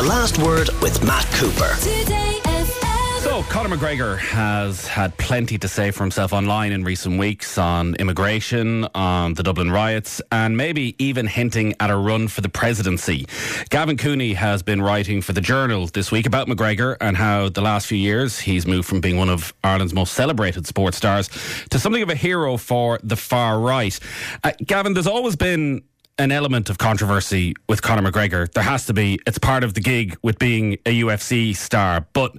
The Last Word with Matt Cooper. So, Conor McGregor has had plenty to say for himself online in recent weeks on immigration, on the Dublin riots, and maybe even hinting at a run for the presidency. Gavin Cooney has been writing for the Journal this week about McGregor and how the last few years he's moved from being one of Ireland's most celebrated sports stars to something of a hero for the far right. Uh, Gavin, there's always been an element of controversy with Conor McGregor. There has to be. It's part of the gig with being a UFC star. But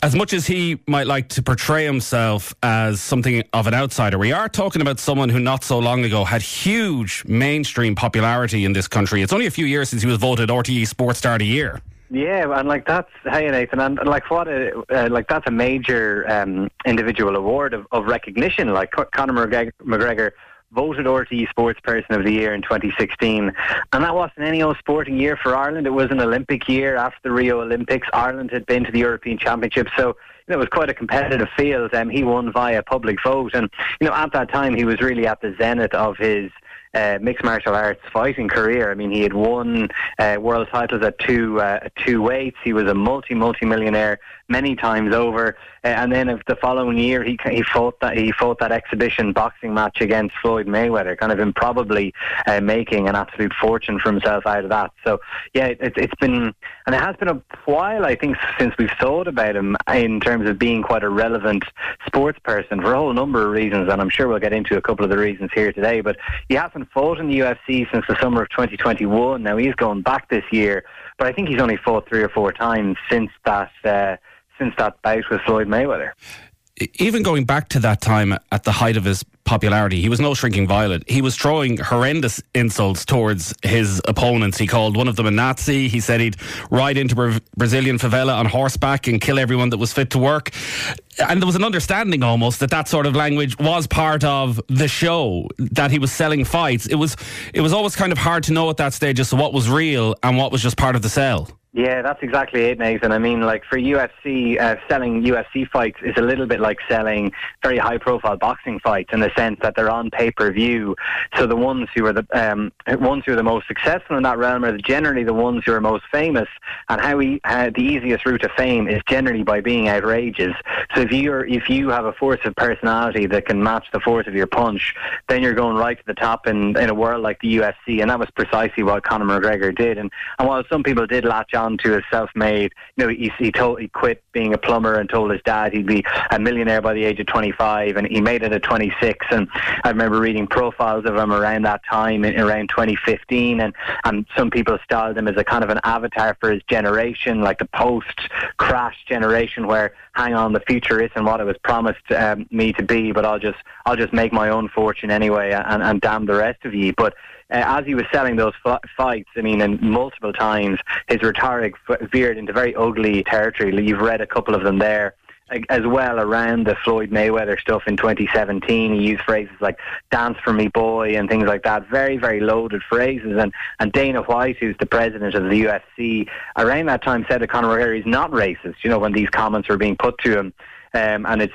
as much as he might like to portray himself as something of an outsider, we are talking about someone who not so long ago had huge mainstream popularity in this country. It's only a few years since he was voted RTE Sports Star of the Year. Yeah, and like that's hey Nathan, and, like what a uh, like that's a major um, individual award of, of recognition. Like Conor McGregor, McGregor voted RTE Sports Person of the Year in 2016. And that wasn't any old sporting year for Ireland. It was an Olympic year after the Rio Olympics. Ireland had been to the European Championship. So you know, it was quite a competitive field. Um, he won via public vote. And, you know, at that time, he was really at the zenith of his uh, mixed martial arts fighting career. I mean, he had won uh, world titles at two uh, two weights. He was a multi multi millionaire many times over. Uh, and then the following year, he he fought that he fought that exhibition boxing match against Floyd Mayweather, kind of improbably uh, making an absolute fortune for himself out of that. So yeah, it, it's been and it has been a while, I think, since we've thought about him in terms of being quite a relevant sports person for a whole number of reasons, and I'm sure we'll get into a couple of the reasons here today. But he hasn't fought in the UFC since the summer of 2021. Now he's going back this year, but I think he's only fought three or four times since that. Uh, since that bout with Floyd Mayweather. Even going back to that time at the height of his popularity, he was no shrinking violet. He was throwing horrendous insults towards his opponents. He called one of them a Nazi. He said he'd ride into Bra- Brazilian favela on horseback and kill everyone that was fit to work. And there was an understanding almost that that sort of language was part of the show, that he was selling fights. It was, it was always kind of hard to know at that stage to what was real and what was just part of the sell. Yeah, that's exactly it, Nathan. I mean, like for UFC, uh, selling UFC fights is a little bit like selling very high-profile boxing fights in the sense that they're on pay-per-view. So the ones who are the um, ones who are the most successful in that realm are generally the ones who are most famous. And how we the easiest route to fame is generally by being outrageous. So if you're if you have a force of personality that can match the force of your punch, then you're going right to the top in in a world like the UFC. And that was precisely what Conor McGregor did. And and while some people did latch on to his self-made. You know, he, he he quit being a plumber and told his dad he'd be a millionaire by the age of 25, and he made it at 26. And I remember reading profiles of him around that time, in, around 2015, and and some people styled him as a kind of an avatar for his generation, like the post-crash generation, where hang on, the future isn't what it was promised um, me to be, but I'll just I'll just make my own fortune anyway, and, and damn the rest of you. But uh, as he was selling those f- fights, I mean, and multiple times, his rhetoric veered into very ugly territory. You've read a couple of them there as well around the Floyd Mayweather stuff in 2017. He used phrases like "dance for me, boy" and things like that. Very, very loaded phrases. And and Dana White, who's the president of the UFC, around that time said that Conor McGregor, is not racist. You know, when these comments were being put to him. Um, and it's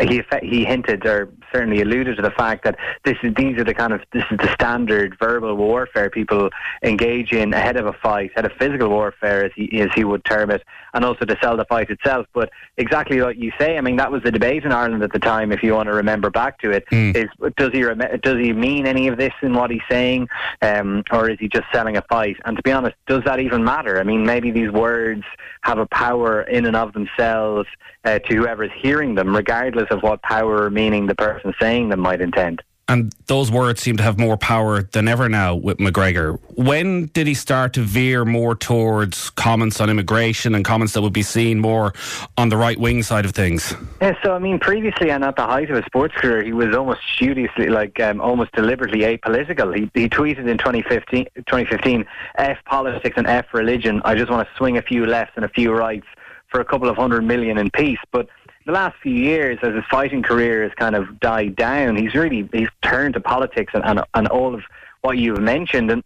he he hinted or certainly alluded to the fact that this is these are the kind of this is the standard verbal warfare people engage in ahead of a fight, ahead of physical warfare as he as he would term it, and also to sell the fight itself. But exactly what you say, I mean that was the debate in Ireland at the time. If you want to remember back to it, mm. is does he does he mean any of this in what he's saying, um, or is he just selling a fight? And to be honest, does that even matter? I mean, maybe these words have a power in and of themselves uh, to whoever is hearing them, regardless of what power or meaning the person saying them might intend. And those words seem to have more power than ever now with McGregor. When did he start to veer more towards comments on immigration and comments that would be seen more on the right wing side of things? Yeah, so I mean, previously and at the height of his sports career, he was almost studiously, like um, almost deliberately apolitical. He, he tweeted in 2015, 2015, F politics and F religion. I just want to swing a few lefts and a few rights for a couple of hundred million in peace. But the last few years, as his fighting career has kind of died down, he's really he's turned to politics and, and, and all of what you've mentioned. And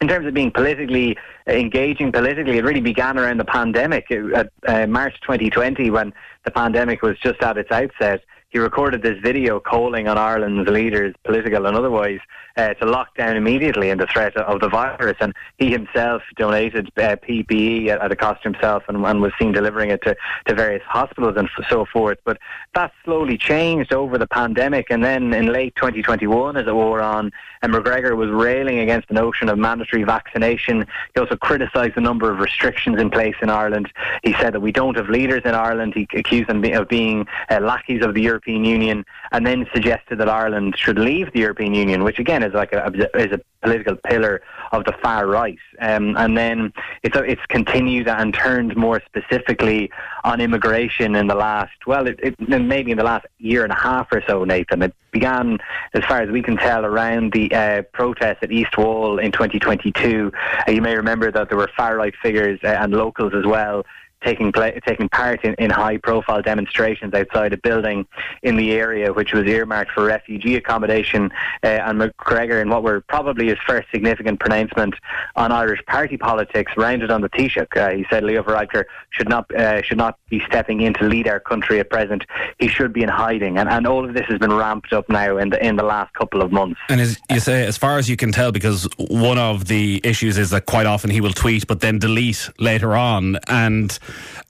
in terms of being politically engaging politically, it really began around the pandemic. It, at uh, March 2020, when the pandemic was just at its outset, he recorded this video calling on Ireland's leaders, political and otherwise, uh, to lock down immediately in the threat of the virus. And he himself donated uh, PPE at, at, a cost himself and, and, was seen delivering it to, to various hospitals and f- so forth. But that slowly changed over the pandemic. And then in late 2021, as it wore on, and McGregor was railing against the notion of mandatory vaccination. He also criticised the number of restrictions in place in Ireland. He said that we don't have leaders in Ireland. He accused them of being uh, lackeys of the European Union and then suggested that Ireland should leave the European Union, which again is like a, is a political pillar of the far right. Um, and then it's it's continued and turned more specifically on immigration in the last well, it, it, maybe in the last year and a half or so, Nathan. It began, as far as we can tell, around the uh, protest at East Wall in 2022. Uh, you may remember that there were far right figures uh, and locals as well taking play, taking part in, in high profile demonstrations outside a building in the area which was earmarked for refugee accommodation uh, and McGregor in what were probably his first significant pronouncement on Irish party politics rounded on the Taoiseach. Uh, he said Leo Varadkar should not uh, should not be stepping in to lead our country at present. He should be in hiding and, and all of this has been ramped up now in the in the last couple of months. And as you say, as far as you can tell, because one of the issues is that quite often he will tweet but then delete later on and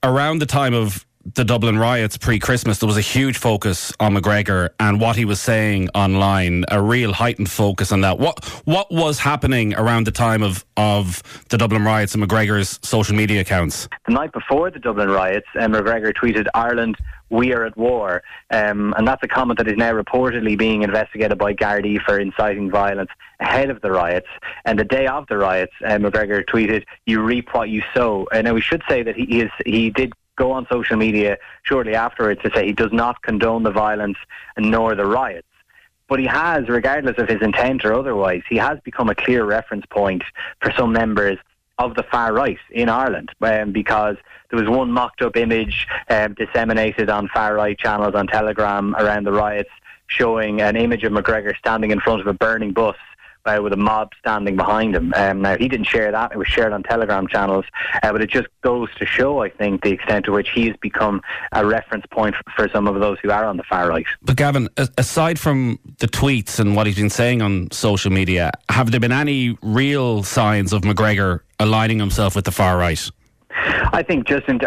around the time of the Dublin riots pre Christmas, there was a huge focus on McGregor and what he was saying online, a real heightened focus on that. What what was happening around the time of, of the Dublin riots and McGregor's social media accounts? The night before the Dublin riots, uh, McGregor tweeted, Ireland, we are at war. Um, and that's a comment that is now reportedly being investigated by Gardaí for inciting violence ahead of the riots. And the day of the riots, uh, McGregor tweeted, "You reap what you sow." And now we should say that he is he did go on social media shortly afterwards to say he does not condone the violence nor the riots. But he has, regardless of his intent or otherwise, he has become a clear reference point for some members of the far right in Ireland um, because there was one mocked up image um, disseminated on far right channels on Telegram around the riots showing an image of McGregor standing in front of a burning bus uh, with a mob standing behind him. Um, now, he didn't share that. It was shared on Telegram channels. Uh, but it just goes to show, I think, the extent to which he has become a reference point for some of those who are on the far right. But, Gavin, aside from the tweets and what he's been saying on social media, have there been any real signs of McGregor aligning himself with the far right? I think just in,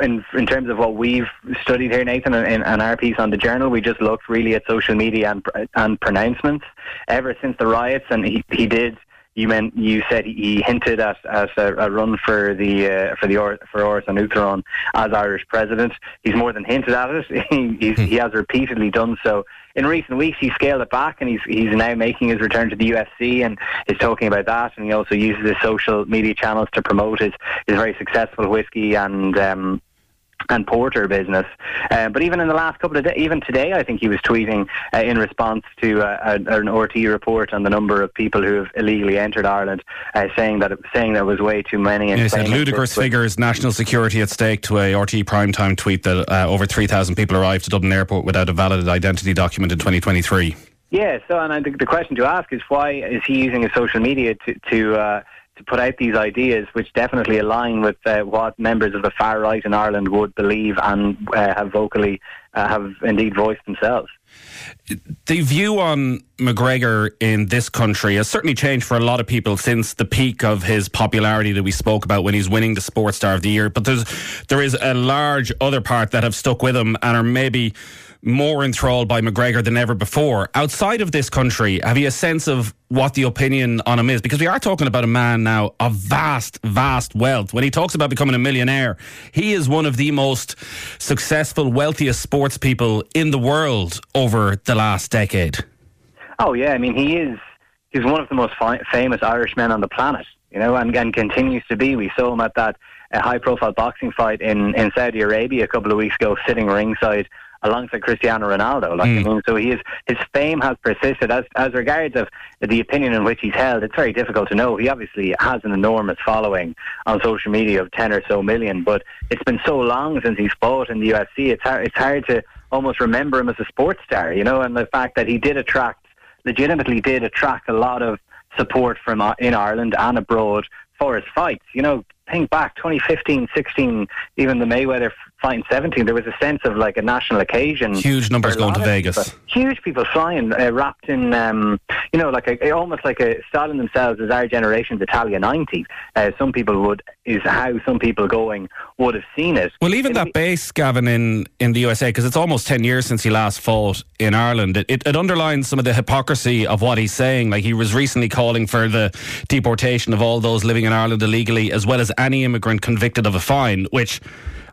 in, in terms of what we've studied here, Nathan, and, and our piece on the journal, we just looked really at social media and and pronouncements ever since the riots, and he he did. You meant you said he hinted at, at a, a run for the uh, for the or, for Áras an Uachtaráin as Irish president. He's more than hinted at it. he, he has repeatedly done so in recent weeks he scaled it back and he's he's now making his return to the UFC and is talking about that and he also uses his social media channels to promote his, his very successful whiskey and um, and porter business. Uh, but even in the last couple of days, even today, I think he was tweeting uh, in response to uh, an RTE report on the number of people who have illegally entered Ireland, uh, saying that it, saying there was way too many. And he said ludicrous figures, national security at stake. To a RTE primetime tweet that uh, over three thousand people arrived to Dublin Airport without a valid identity document in 2023. Yeah, so and I think the question to ask is why is he using his social media to to uh, to put out these ideas, which definitely align with uh, what members of the far right in Ireland would believe and uh, have vocally uh, have indeed voiced themselves. The view on McGregor in this country has certainly changed for a lot of people since the peak of his popularity that we spoke about when he's winning the Sports Star of the Year. But there's there is a large other part that have stuck with him and are maybe more enthralled by McGregor than ever before. Outside of this country, have you a sense of what the opinion on him is? Because we are talking about a man now of vast, vast wealth. When he talks about becoming a millionaire, he is one of the most successful, wealthiest sports people in the world over the last decade. Oh, yeah. I mean, he is. He's one of the most fi- famous Irishmen on the planet, you know, and, and continues to be. We saw him at that uh, high profile boxing fight in, in Saudi Arabia a couple of weeks ago, sitting ringside alongside Cristiano Ronaldo. Like mm. I mean, so he is his fame has persisted. As as regards of the opinion in which he's held, it's very difficult to know. He obviously has an enormous following on social media of ten or so million, but it's been so long since he's fought in the UFC. It's hard, it's hard to almost remember him as a sports star, you know. And the fact that he did attract, legitimately did attract a lot of support from uh, in Ireland and abroad for his fights. You know, think back 2015, 16, even the Mayweather flying 17, there was a sense of like a national occasion. Huge numbers going to Vegas. People. Huge people flying, uh, wrapped in, um, you know, like a, almost like a styling themselves as our generation's Italia 90. Uh, some people would, is how some people going would have seen it. Well, even that base, Gavin, in, in the USA, because it's almost 10 years since he last fought in Ireland, it, it, it underlines some of the hypocrisy of what he's saying. Like he was recently calling for the deportation of all those living in Ireland illegally, as well as any immigrant convicted of a fine, which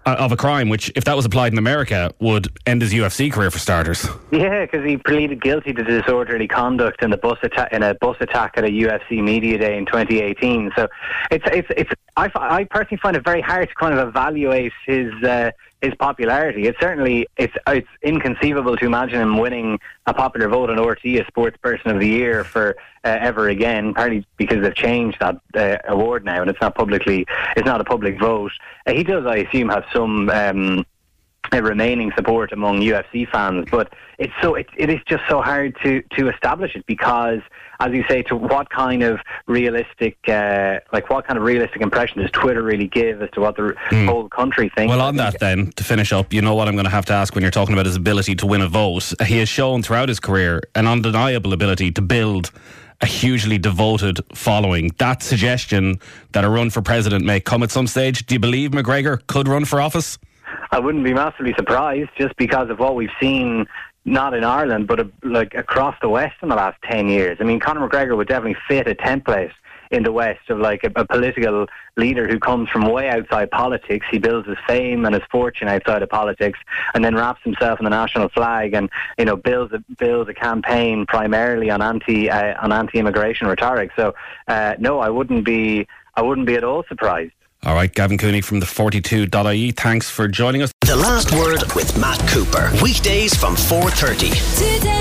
Uh, of a crime, which, if that was applied in America, would end his UFC career for starters. Yeah, because he pleaded guilty to disorderly conduct in the bus attack in a bus attack at a UFC media day in 2018. So it's it's it's I, I personally find it very hard to kind of evaluate his. Uh, his popularity. It's certainly it's it's inconceivable to imagine him winning a popular vote on RTE as Sports Person of the Year for uh, ever again. Partly because they've changed that uh, award now, and it's not publicly it's not a public vote. Uh, he does, I assume, have some. Um, remaining support among UFC fans, but it's so it, it is just so hard to to establish it because as you say, to what kind of realistic, uh, like what kind of realistic impression does Twitter really give as to what the mm. whole country thinks? Well, on that then, to finish up, you know what I'm going to have to ask when you're talking about his ability to win a vote. He has shown throughout his career an undeniable ability to build a hugely devoted following. That suggestion that a run for president may come at some stage, do you believe McGregor could run for office? I wouldn't be massively surprised just because of what we've seen not in Ireland, but like across the West in the last 10 years. I mean, Conor McGregor would definitely fit a template in the West of like a, a, political leader who comes from way outside politics. He builds his fame and his fortune outside of politics, and then wraps himself in the national flag, and you know builds a, builds a campaign primarily on anti uh, on anti immigration rhetoric. So uh, no, I wouldn't be I wouldn't be at all surprised. All right, Gavin Cooney from the 42.ie. Thanks for joining us. The last word with Matt Cooper. Weekdays from 4:30.